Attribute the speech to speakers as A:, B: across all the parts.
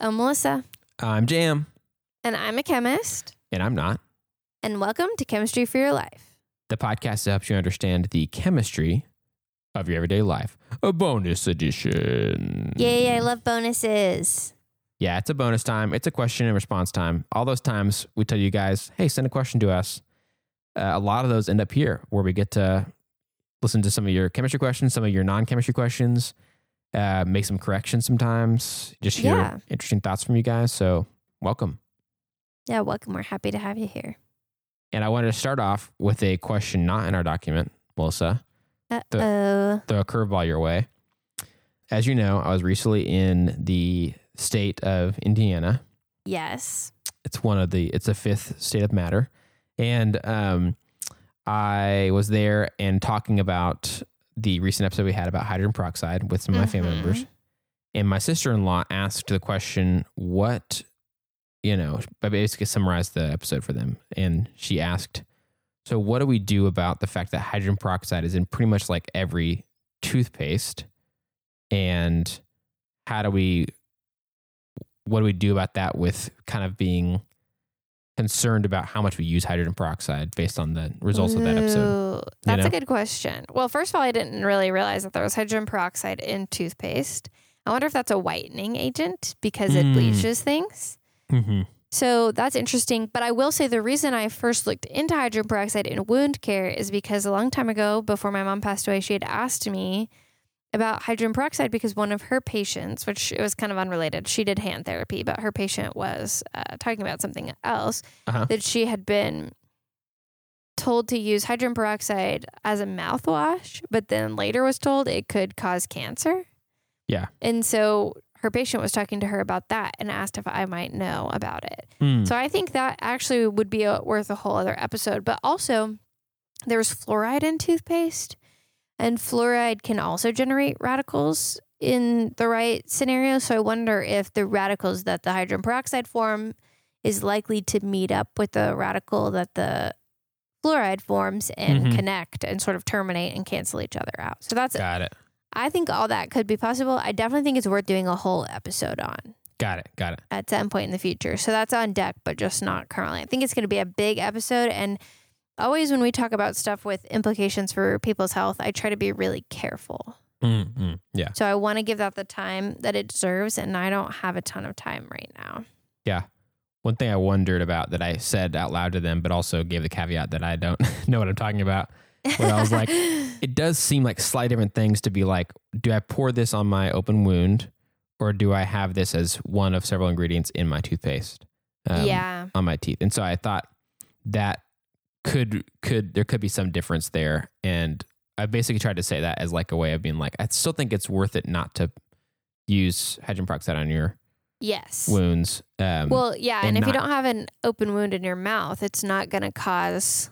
A: I'm Melissa,
B: I'm Jam,
A: and I'm a chemist.
B: and I'm not.
A: And welcome to Chemistry for Your Life.
B: The podcast that helps you understand the chemistry of your everyday life. A bonus edition.
A: Yay, I love bonuses.
B: Yeah, it's a bonus time. It's a question and response time. All those times we tell you guys, hey, send a question to us. Uh, a lot of those end up here where we get to listen to some of your chemistry questions, some of your non chemistry questions, uh, make some corrections sometimes, just hear
A: Yeah.
B: interesting thoughts from you guys. So, welcome.
A: Yeah, welcome. We're happy to have you here.
B: And I wanted to start off with a question not in our document, Melissa.
A: Uh oh.
B: throw a curveball your way. As you know, I was recently in the state of Indiana.
A: Yes.
B: It's one of the it's a fifth state of matter, and um, I was there and talking about the recent episode we had about hydrogen peroxide with some of my family
A: Mhm.
B: members. And my sister in law asked the question, "What?" You know, I basically summarized the episode for them, and she asked, "So, what do we do about the fact that hydrogen peroxide is in pretty much like every toothpaste, and how do we, what do we do about that with kind of being concerned about how much we use hydrogen peroxide based on the results of that episode?"
A: That's
B: know?
A: a good question. Well, first of all, I didn't really realize that there was hydrogen peroxide in toothpaste. I wonder if that's a whitening agent because it
B: Mm.
A: bleaches things.
B: Mm-hmm.
A: So that's interesting. But I will say the reason I first looked into hydrogen peroxide in wound care is because a long time ago, before my mom passed away, she had asked me about hydrogen peroxide because one of her patients, which it was kind of unrelated, she did hand therapy, but her patient was uh, talking about something else
B: Uh-huh.
A: that she had been told to use hydrogen peroxide as a mouthwash, but then later was told it could cause cancer.
B: Yeah.
A: And so her patient was talking to her about that and asked if I might know about it.
B: Mm.
A: So I think that actually would be a, worth a whole other episode. But also, there's fluoride in toothpaste, and fluoride can also generate radicals in the right scenario. So I wonder if the radicals that the hydrogen peroxide form is likely to meet up with the radical that the fluoride forms and
B: Mhm.
A: connect and sort of terminate and cancel each other out. So that's
B: Got it.
A: I think all that could be possible. I definitely think it's worth doing a whole episode on
B: Got it. Got it.
A: at some point in the future. So that's on deck, but just not currently. I think it's going to be a big episode. And always when we talk about stuff with implications for people's health, I try to be really careful.
B: Mm-hmm. Yeah.
A: So I want to give that the time that it deserves. And I don't have a ton of time right now.
B: Yeah. One thing I wondered about that I said out loud to them, but also gave the caveat that I don't know what I'm talking about. Where I was like, it does seem like slightly different things to be like, do I pour this on my open wound or do I have this as one of several ingredients in my toothpaste? um,
A: yeah.
B: On my teeth. And so I thought that could, could, there could be some difference there. And I basically tried to say that as like a way of being like, I still think it's worth it not to use hydrogen peroxide on your
A: Yes.
B: wounds. Um,
A: Well, yeah, and,
B: and
A: if you don't have an open wound in your mouth, it's not going to cause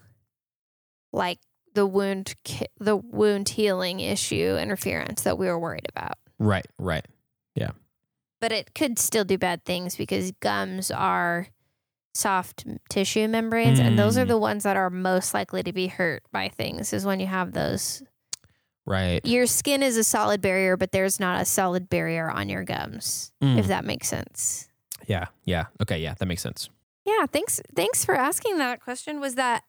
A: like the wound the wound healing issue interference that we were worried about.
B: right, right. Yeah.
A: But it could still do bad things because gums are soft tissue membranes and those are
B: Mm.
A: the ones that are most likely to be hurt by things is when you have those
B: Right.
A: your skin is a solid barrier but there's not a solid barrier on your gums
B: Mm.
A: if that makes sense.
B: Yeah. Yeah. Okay. Yeah. That makes sense.
A: Yeah, thanks thanks for asking that question. Was that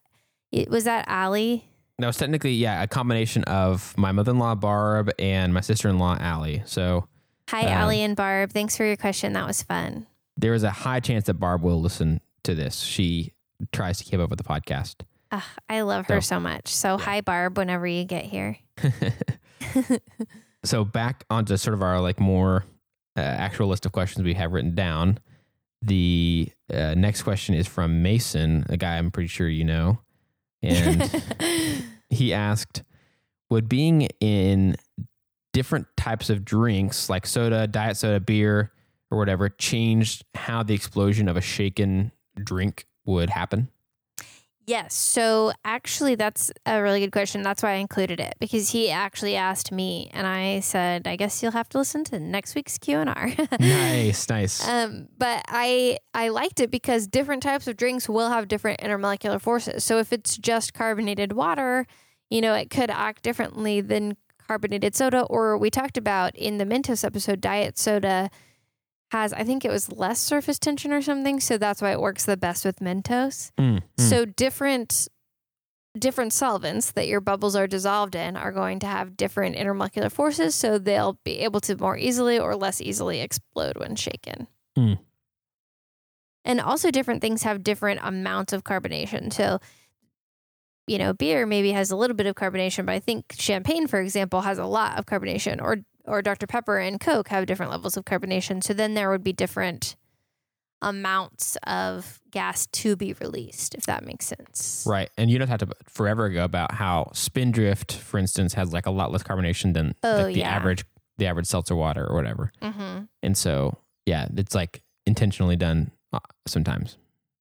A: it was that Allie?
B: That was technically, yeah, a combination of my mother in law, Barb, and my sister in law, Allie. So
A: Hi,
B: Um,
A: Allie and Barb. Thanks for your question. That was fun.
B: there is a high chance that Barb will listen to this. She tries to keep up with the podcast.
A: Ugh, I love her
B: So-
A: so much. So,
B: yeah.
A: hi, Barb, whenever you get here.
B: so back onto sort of our like more uh, actual list of questions we have written down. The uh, next question is from Mason, a guy I'm pretty sure you know. And he asked, would being in different types of drinks like soda, diet soda, beer, or whatever change how the explosion of a shaken drink would happen?
A: yes. So, actually, that's a really good question. That's why I included it because he actually asked me, and I said, I guess you'll have to listen to next week's Q and R.
B: nice, nice.
A: Um, but I I liked it because different types of drinks will have different intermolecular forces. So if it's just carbonated water, you know, it could act differently than carbonated soda. Or we talked about in the Mentos episode, diet soda has, I think it was less surface tension or something. So that's why it works the best with Mentos.
B: Mm, mm.
A: So different different solvents that your bubbles are dissolved in are going to have different intermolecular forces so they'll be able to more easily or less easily explode when shaken.
B: Hmm.
A: And also different things have different amounts of carbonation. So you know, beer maybe has a little bit of carbonation, but I think champagne for example has a lot of carbonation or or Dr Pepper and Coke have different levels of carbonation. So then there would be different amounts of gas to be released, if that makes sense.
B: Right. And you don't have to forever ago about how Spindrift, for instance, has like a lot less carbonation than
A: Oh,
B: like the
A: yeah.
B: average the average seltzer water or whatever.
A: Mm-hmm.
B: And so, yeah, it's like intentionally done uh, sometimes.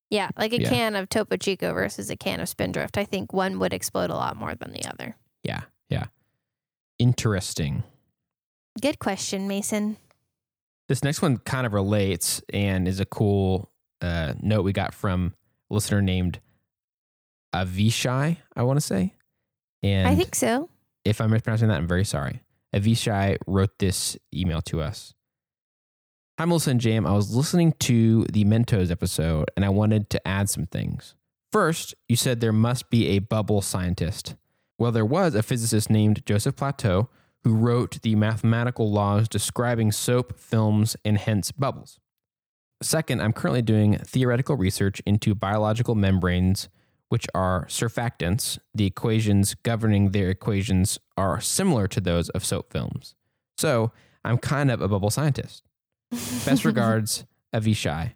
A: Yeah, like a
B: Yeah.
A: can of Topo Chico versus a can of Spindrift. I think one would explode a lot more than the other.
B: Yeah. Yeah. Interesting.
A: Good question, Mason.
B: This next one kind of relates and is a cool uh, note we got from a listener named Avishai, I want to say. And
A: I think so.
B: if I'm mispronouncing that, I'm very sorry. Avishai wrote this email to us. Hi, Melissa and Jam. I was listening to the Mentos episode and I wanted to add some things. First, you said there must be a bubble scientist. Well, there was a physicist named Joseph Plateau who wrote the mathematical laws describing soap, films, and hence bubbles. Second, I'm currently doing theoretical research into biological membranes, which are surfactants. The equations governing their equations are similar to those of soap films. So I'm kind of a bubble scientist. Best regards, Avishai.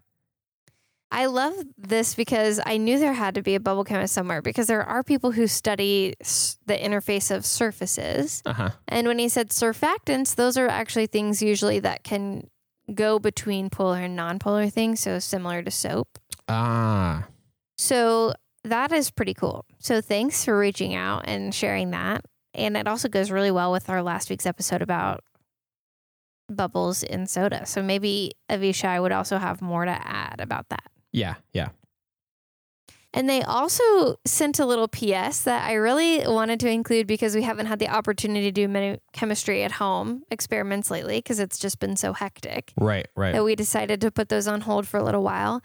A: I love this because I knew there had to be a bubble chemist somewhere because there are people who study s- the interface of surfaces.
B: Uh huh.
A: And when he said surfactants, those are actually things usually that can go between polar and non-polar things, so similar to soap.
B: Ah,
A: So that is pretty cool. So thanks for reaching out and sharing that. And it also goes really well with our last week's episode about bubbles in soda. So maybe Avishai would also have more to add about that.
B: Yeah, yeah.
A: And they also sent a little PS that I really wanted to include because we haven't had the opportunity to do many chemistry at home experiments lately because it's just been so hectic
B: Right, right.
A: that we decided to put those on hold for a little while.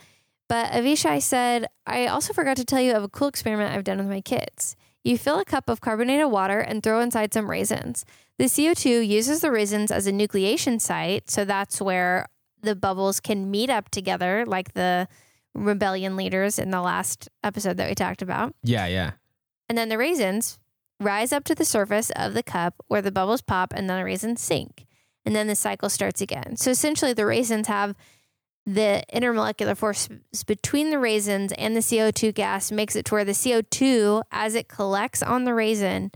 A: But Avishai said, I also forgot to tell you of a cool experiment I've done with my kids. You fill a cup of carbonated water and throw inside some raisins. The CO2 uses the raisins as a nucleation site, so that's where the bubbles can meet up together, like the rebellion leaders in the last episode that we talked about.
B: Yeah, yeah.
A: And then the raisins rise up to the surface of the cup where the bubbles pop and then the raisins sink. And then the cycle starts again. So essentially, the raisins have the intermolecular force between the raisins and the CO2 gas makes it to where the CO2, as it collects on the raisin,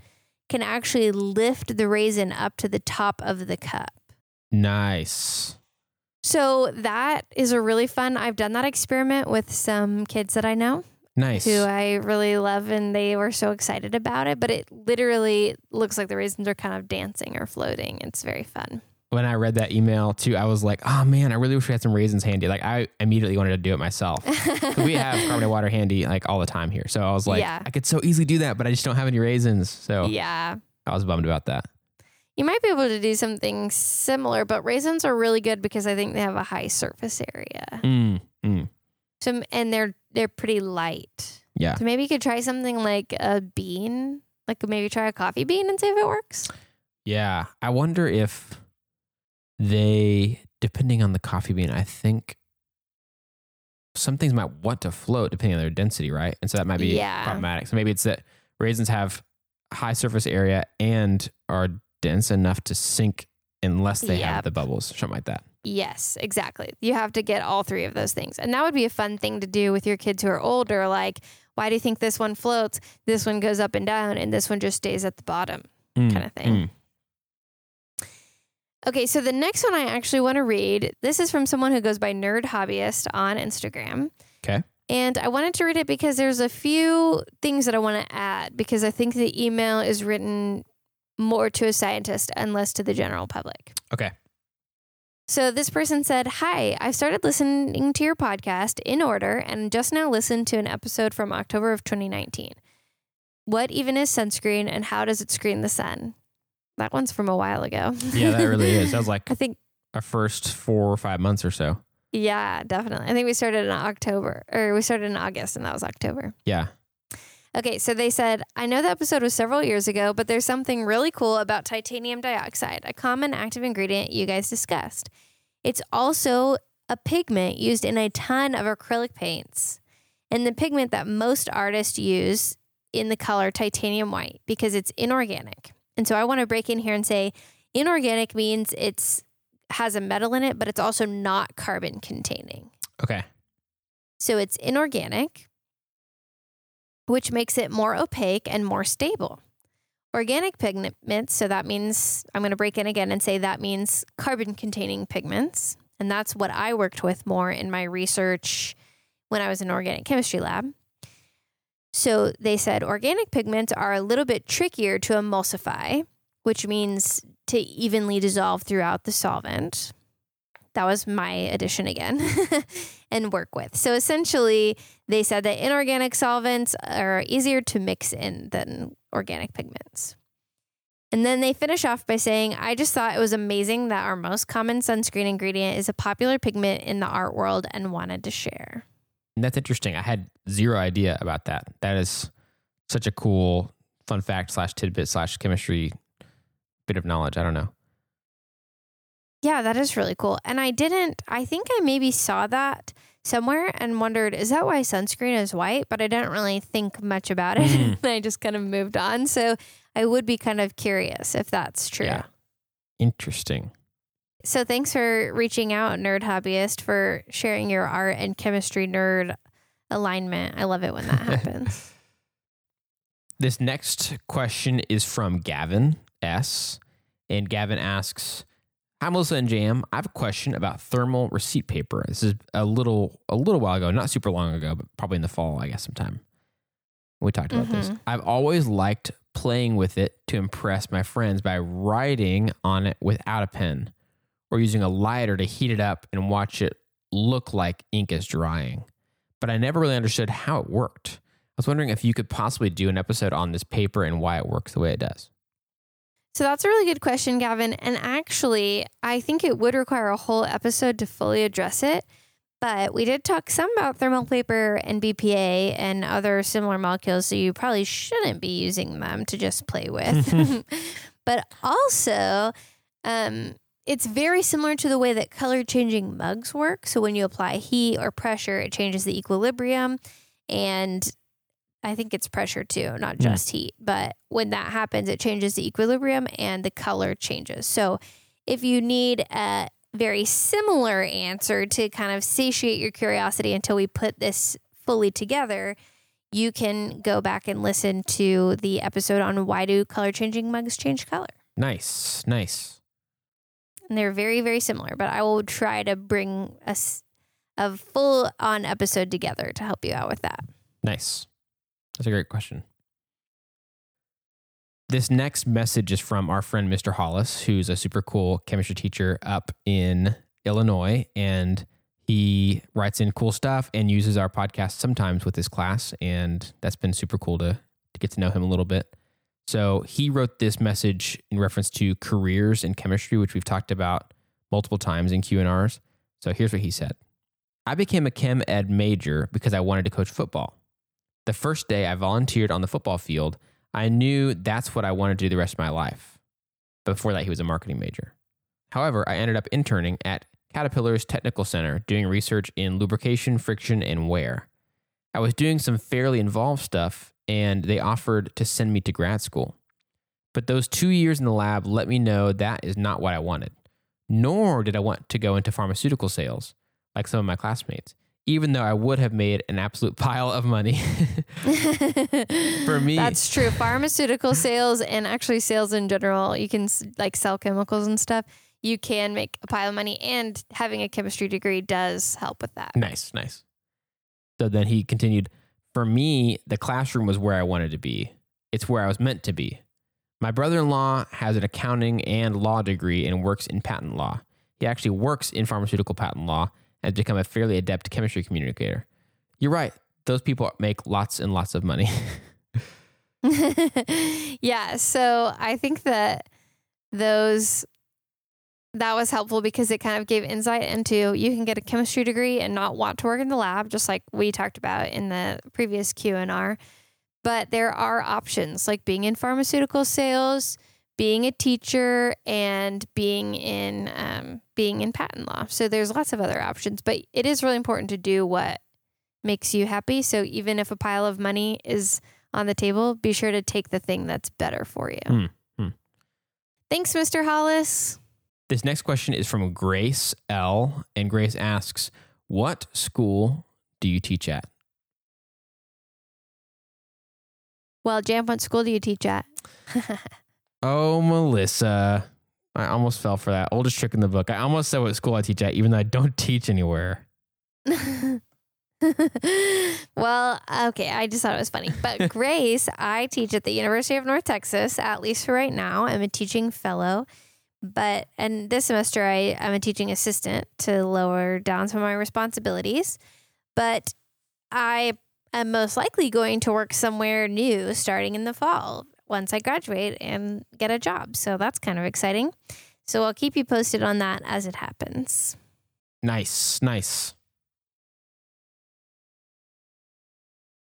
A: can actually lift the raisin up to the top of the cup.
B: Nice.
A: So that is a really fun. I've done that experiment with some kids that I know.
B: Nice.
A: who I really love, and they were so excited about it. But it literally looks like the raisins are kind of dancing or floating. It's very fun.
B: when I read that email too, I was like, oh man, I really wish we had some raisins handy. Like I immediately wanted to do it myself. we have carbonated water handy like all the time here. So I was like,
A: Yeah.
B: I could so easily do that, but I just don't have any raisins. So
A: yeah.
B: I was bummed about that.
A: You might be able to do something similar, but raisins are really good because I think they have a high surface area.
B: Mm, mm.
A: So and they're they're pretty light.
B: Yeah.
A: So maybe you could try something like a bean, like maybe try a coffee bean and see if it works.
B: Yeah. I wonder if they, depending on the coffee bean, I think some things might want to float depending on their density, right? And so that might be
A: Yeah.
B: problematic. So maybe it's that raisins have high surface area and are dense enough to sink unless they have the bubbles, something like that.
A: Yes, exactly. You have to get all three of those things. And that would be a fun thing to do with your kids who are older. Like, why do you think this one floats? This one goes up and down, and this one just stays at the bottom.
B: Mm,
A: Kinda thing.
B: mm.
A: Okay, so the next one I actually want to read. This is from someone who goes by Nerd Hobbyist on Instagram.
B: Okay.
A: And I wanted to read it because there's a few things that I want to add because I think the email is written more to a scientist and less to the general public.
B: Okay.
A: So this person said, Hi, I've started listening to your podcast in order and just now listened to an episode from October of 2019. What even is sunscreen and how does it screen the sun? That one's from a while ago.
B: Yeah, that really is. I was like,
A: I think
B: our first four or five months or so.
A: Yeah, definitely. I think we started in October or we started in August and that was October.
B: Yeah.
A: Okay, so they said, I know the episode was several years ago, but there's something really cool about titanium dioxide, a common active ingredient you guys discussed. It's also a pigment used in a ton of acrylic paints and the pigment that most artists use in the color titanium white because it's inorganic. And so I want to break in here and say inorganic means it's has a metal in it, but it's also not carbon containing.
B: Okay.
A: So it's inorganic, which makes it more opaque and more stable. Organic pigments, so that means I'm going to break in again and say that means carbon containing pigments. And that's what I worked with more in my research when I was in organic chemistry lab. So they said organic pigments are a little bit trickier to emulsify, which means to evenly dissolve throughout the solvent. That was my addition again and work with. So essentially, they said that inorganic solvents are easier to mix in than organic pigments. And then they finish off by saying, I just thought it was amazing that our most common sunscreen ingredient is a popular pigment in the art world and wanted to share.
B: And That's interesting. I had zero idea about that. That is such a cool fun fact slash tidbit slash chemistry bit of knowledge. I don't know.
A: Yeah, that is really cool. And I didn't, I think I maybe saw that somewhere and wondered, is that why sunscreen is white? But I didn't really think much about it.
B: Mhm.
A: and I just kind of moved on. So I would be kind of curious if that's true.
B: Yeah. Interesting.
A: So thanks for reaching out, Nerd Hobbyist, for sharing your art and chemistry nerd alignment. I love it when that happens.
B: This next question is from Gavin S. And Gavin asks, Hi Melissa and Jam. I have a question about thermal receipt paper. This is a little a little while ago, not super long ago, but probably in the fall, I guess sometime. We talked about this.
A: Mhm.
B: I've always liked playing with it to impress my friends by writing on it without a pen or using a lighter to heat it up and watch it look like ink is drying. But I never really understood how it worked. I was wondering if you could possibly do an episode on this paper and why it works the way it does.
A: So that's a really good question, Gavin. And actually, I think it would require a whole episode to fully address it. But we did talk some about thermal paper and BPA and other similar molecules. So you probably shouldn't be using them to just play with. but also, um, it's very similar to the way that color changing mugs work. So when you apply heat or pressure, it changes the equilibrium. And I think it's pressure too, not just heat. But when that happens, it changes the equilibrium and the color changes. So if you need a very similar answer to kind of satiate your curiosity until we put this fully together, you can go back and listen to the episode on why do color changing mugs change color.
B: Nice, nice.
A: And they're very, very similar, but I will try to bring us a full on episode together to help you out with that.
B: Nice. That's a great question. This next message is from our friend Mr. Hollis, who's a super cool chemistry teacher up in Illinois. And he writes in cool stuff and uses our podcast sometimes with his class. And that's been super cool to, to get to know him a little bit. So he wrote this message in reference to careers in chemistry, which we've talked about multiple times in Q&Rs. So here's what he said. I became a chem ed major because I wanted to coach football. The first day I volunteered on the football field, I knew that's what I wanted to do the rest of my life. Before that, he was a marketing major. However, I ended up interning at Caterpillar's Technical Center doing research in lubrication, friction, and wear. I was doing some fairly involved stuff, and they offered to send me to grad school. But those two years in the lab let me know that is not what I wanted. Nor did I want to go into pharmaceutical sales like some of my classmates, even though I would have made an absolute pile of money. For me-
A: that's true. Pharmaceutical sales and actually sales in general, you can like sell chemicals and stuff. You can make a pile of money, and having a chemistry degree does help with that.
B: nice, nice. So then he continued For me, the classroom was where I wanted to be, it's where I was meant to be. My brother in law has an accounting and law degree and works in patent law. He actually works in pharmaceutical patent law and become a fairly adept chemistry communicator. You're right. Those people make lots and lots of money.
A: yeah. So I think that those that was helpful because it kind of gave insight into you can get a chemistry degree and not want to work in the lab, just like we talked about in the previous Q and R. But there are options like being in pharmaceutical sales, being a teacher, and being in um, being in patent law. So there's lots of other options, but it is really important to do what makes you happy. So even if a pile of money is on the table, be sure to take the thing that's better for you.
B: Hmm, hmm.
A: Thanks, Mr. Hollis.
B: This next question is from Grace L. And Grace asks, What school do you teach at?
A: Well, Jam, what school do you teach at?
B: Oh, Melissa. I almost fell for that. Oldest trick in the book. I almost said what school I teach at, even though I don't teach anywhere.
A: well, okay, I just thought it was funny. But Grace, I teach at the University of North Texas, at least for right now. I'm a teaching fellow. But and this semester I, I'm a teaching assistant to lower down some of my responsibilities. But I am most likely going to work somewhere new starting in the fall once I graduate and get a job. So that's kind of exciting. So I'll keep you posted on that as it happens.
B: Nice, nice.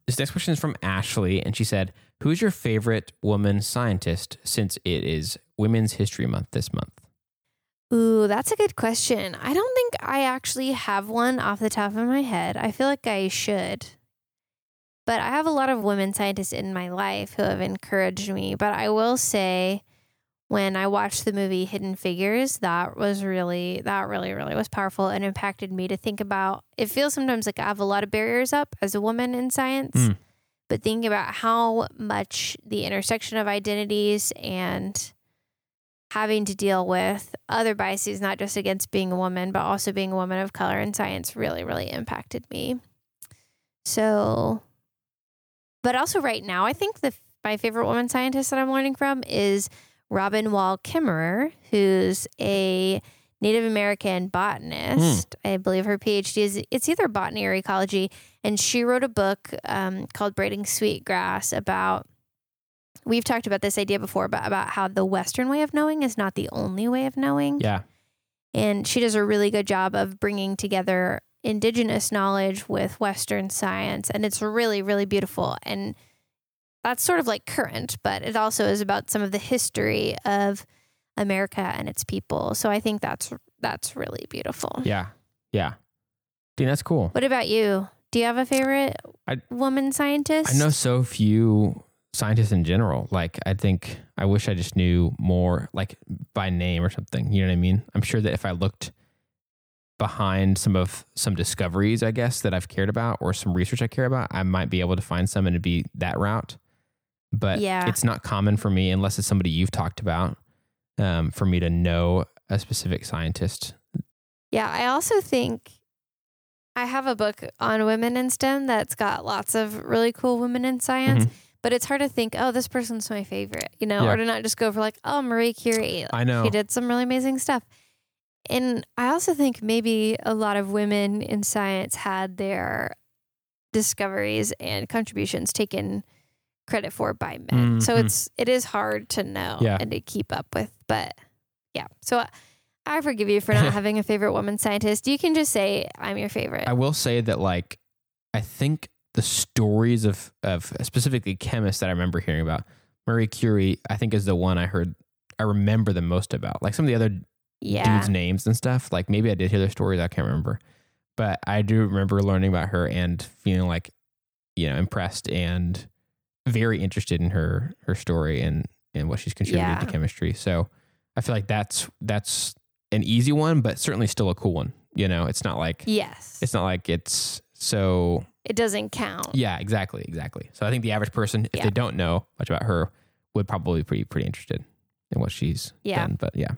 B: This next question is from Ashley, and she said, Who's your favorite woman scientist since it is Women's History Month this month?
A: Ooh, that's a good question. I don't think I actually have one off the top of my head. I feel like I should. But I have a lot of women scientists in my life who have encouraged me. But I will say, when I watched the movie Hidden Figures, that was really, that really, really was powerful and impacted me to think about. It feels sometimes like I have a lot of barriers up as a woman in science,
B: Mm.
A: but thinking about how much the intersection of identities and having to deal with other biases, not just against being a woman, but also being a woman of color in science, really, really impacted me. So, but also right now, I think the my favorite woman scientist that I'm learning from is Robin Wall Kimmerer, who's a Native American botanist. I believe her PhD is it's either botany or ecology, and she wrote a book um, called "Braiding Sweetgrass" about. We've talked about this idea before, but about how the Western way of knowing is not the only way of knowing.
B: Yeah.
A: And she does a really good job of bringing together indigenous knowledge with Western science. And it's really, really beautiful. And that's sort of like current, but it also is about some of the history of America and its people. So I think that's that's really beautiful.
B: Yeah. Yeah. Dude, that's cool.
A: What about you? Do you have a favorite
B: I-
A: woman scientist?
B: I know so few scientists in general. Like, I think I wish I just knew more, like by name or something. You know what I mean? I'm sure that if I looked behind some of some discoveries, I guess that I've cared about or some research I care about, I might be able to find some and it'd be that route. But
A: Yeah.
B: it's not common for me unless it's somebody you've talked about. Um, for me to know a specific scientist.
A: Yeah, I also think I have a book on women in STEM that's got lots of really cool women in science,
B: Mhm.
A: but it's hard to think, oh, this person's my favorite, you know,
B: Yeah.
A: or to not just go for like, oh, Marie Curie.
B: I know.
A: She did some really amazing stuff. And I also think maybe a lot of women in science had their discoveries and contributions taken credit for by men. So
B: Mhm.
A: it's it is hard to know
B: Yeah.
A: and to keep up with, but yeah. So I forgive you for not having a favorite woman scientist. You can just say I'm your favorite.
B: I will say that like I think the stories of of specifically chemists that I remember hearing about Marie Curie, I think is the one I heard I remember the most about. Like some of the other
A: yeah.
B: dudes' names and stuff. Like maybe I did hear their stories, I can't remember. But I do remember learning about her and feeling like, you know, impressed and very interested in her her story and and what she's contributed
A: Yeah.
B: to chemistry. So I feel like that's that's an easy one, but certainly still a cool one. You know, it's not like
A: Yes.
B: it's not like it's so
A: it doesn't count.
B: yeah, exactly, exactly. So I think the average person, if
A: Yeah.
B: they don't know much about her, would probably be pretty pretty interested in what she's
A: Yeah.
B: done. But yeah.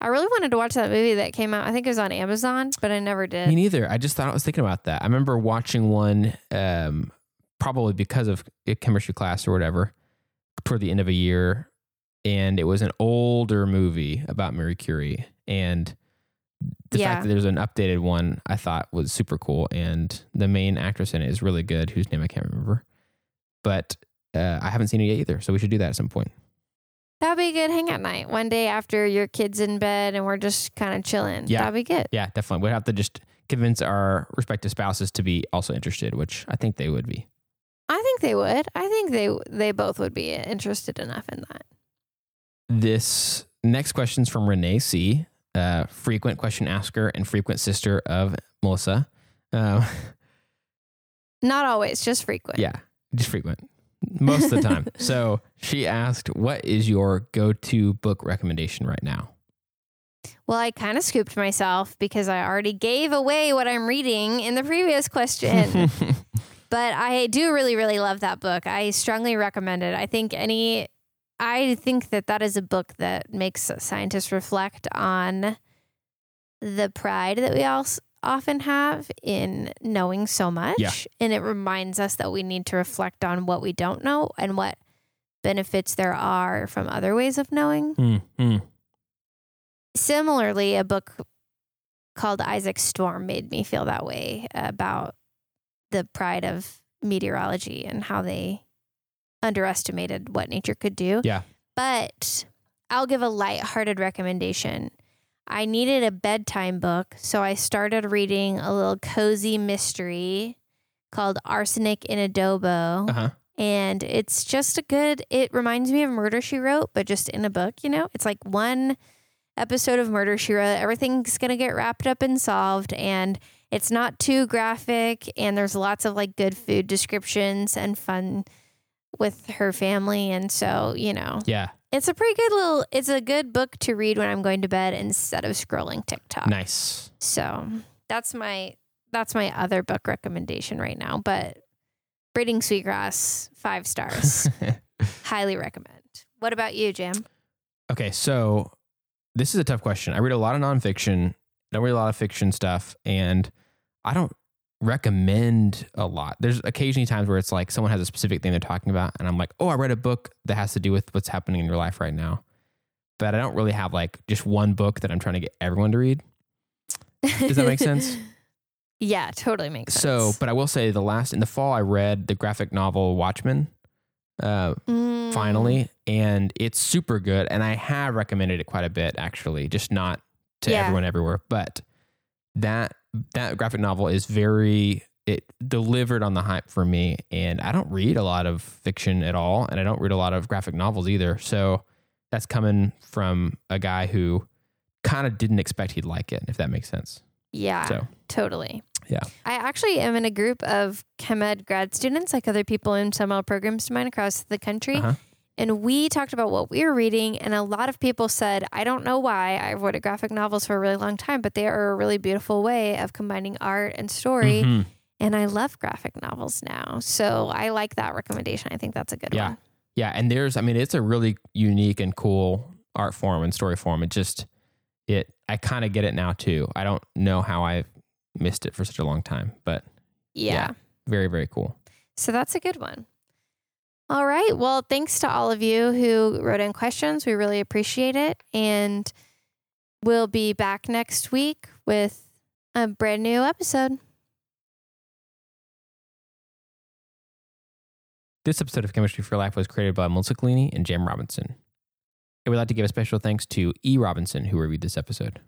A: I really wanted to watch that movie that came out. I think it was on Amazon, but I never did.
B: Me neither. I just thought I was thinking about that. I remember watching one, um, probably because of a chemistry class or whatever, toward the end of a year, and it was an older movie about Marie Curie, and the
A: Yeah.
B: fact that there's an updated one I thought was super cool, and the main actress in it is really good, whose name I can't remember, but uh, I haven't seen it yet either, so we should do that at some point.
A: That'd be a good hangout night. One day after your kids in bed and we're just kind of chilling.
B: Yeah.
A: That'd be good.
B: Yeah, definitely. We'd have to just convince our respective spouses to be also interested, which I think they would be.
A: I think they would. I think they they both would be interested enough in that.
B: This next question is from Renee C., uh, frequent question asker and frequent sister of Melissa. Um,
A: Not always, just frequent.
B: yeah, just frequent most of the time. so she asked, "What is your go-to book recommendation right now?"
A: Well, I kind of scooped myself because I already gave away what I'm reading in the previous question. but I do really, really love that book. I strongly recommend it. I think any, I think that that is a book that makes scientists reflect on the pride that we all often have in knowing so much.
B: Yeah.
A: And it reminds us that we need to reflect on what we don't know and what benefits there are from other ways of knowing.
B: Hmm, hmm.
A: Similarly, a book called Isaac's Storm made me feel that way about the pride of meteorology and how they underestimated what nature could do.
B: Yeah.
A: But I'll give a lighthearted recommendation. I needed a bedtime book, so I started reading a little cozy mystery called Arsenic in Adobo.
B: Uh-huh.
A: And it's just a good, it reminds me of Murder She Wrote, but just in a book, you know? It's like one episode of Murder She Wrote. Everything's going to get wrapped up and solved. And it's not too graphic. And there's lots of like good food descriptions and fun with her family. And so, you know,
B: Yeah,
A: it's a pretty good little, it's a good book to read when I'm going to bed instead of scrolling TikTok.
B: nice.
A: So that's my, that's my other book recommendation right now. But Braiding Sweetgrass, five stars. Highly recommend. What about you, Jam?
B: Okay, so this is a tough question. I read a lot of nonfiction, don't read a lot of fiction stuff, and I don't recommend a lot. There's occasionally times where it's like someone has a specific thing they're talking about, and I'm like, oh, I read a book that has to do with what's happening in your life right now. But I don't really have like just one book that I'm trying to get everyone to read. Does that make sense?
A: yeah, totally makes sense.
B: So, but I will say the last in the fall, I read the graphic novel Watchmen. Uh,
A: Mm,
B: finally, and it's super good. And I have recommended it quite a bit, actually, just not to
A: Yeah.
B: everyone everywhere. But that that graphic novel is very it delivered on the hype for me. And I don't read a lot of fiction at all, and I don't read a lot of graphic novels either. So that's coming from a guy who kind of didn't expect he'd like it, if that makes sense.
A: Yeah,
B: So
A: totally.
B: Yeah.
A: I actually am in a group of ChemEd grad students, like other people in similar programs to mine across the country.
B: Uh-huh.
A: And we talked about what we were reading, and a lot of people said, I don't know why. I've avoided graphic novels for a really long time, but they are a really beautiful way of combining art and story.
B: Mhm.
A: And I love graphic novels now. So I like that recommendation. I think that's a good
B: Yeah.
A: one.
B: Yeah, and there's I mean it's a really unique and cool art form and story form. It just it I kind of get it now too. I don't know how I missed it for such a long time, but
A: Yeah.
B: Yeah. very very cool.
A: So that's a good one. All right. Well, thanks to all of you who wrote in questions. We really appreciate it. And we'll be back next week with a brand new episode.
B: This episode of Chemistry for Life was created by Melissa Collini and Jam Robinson. I would like to give a special thanks to E. Robinson who reviewed this episode.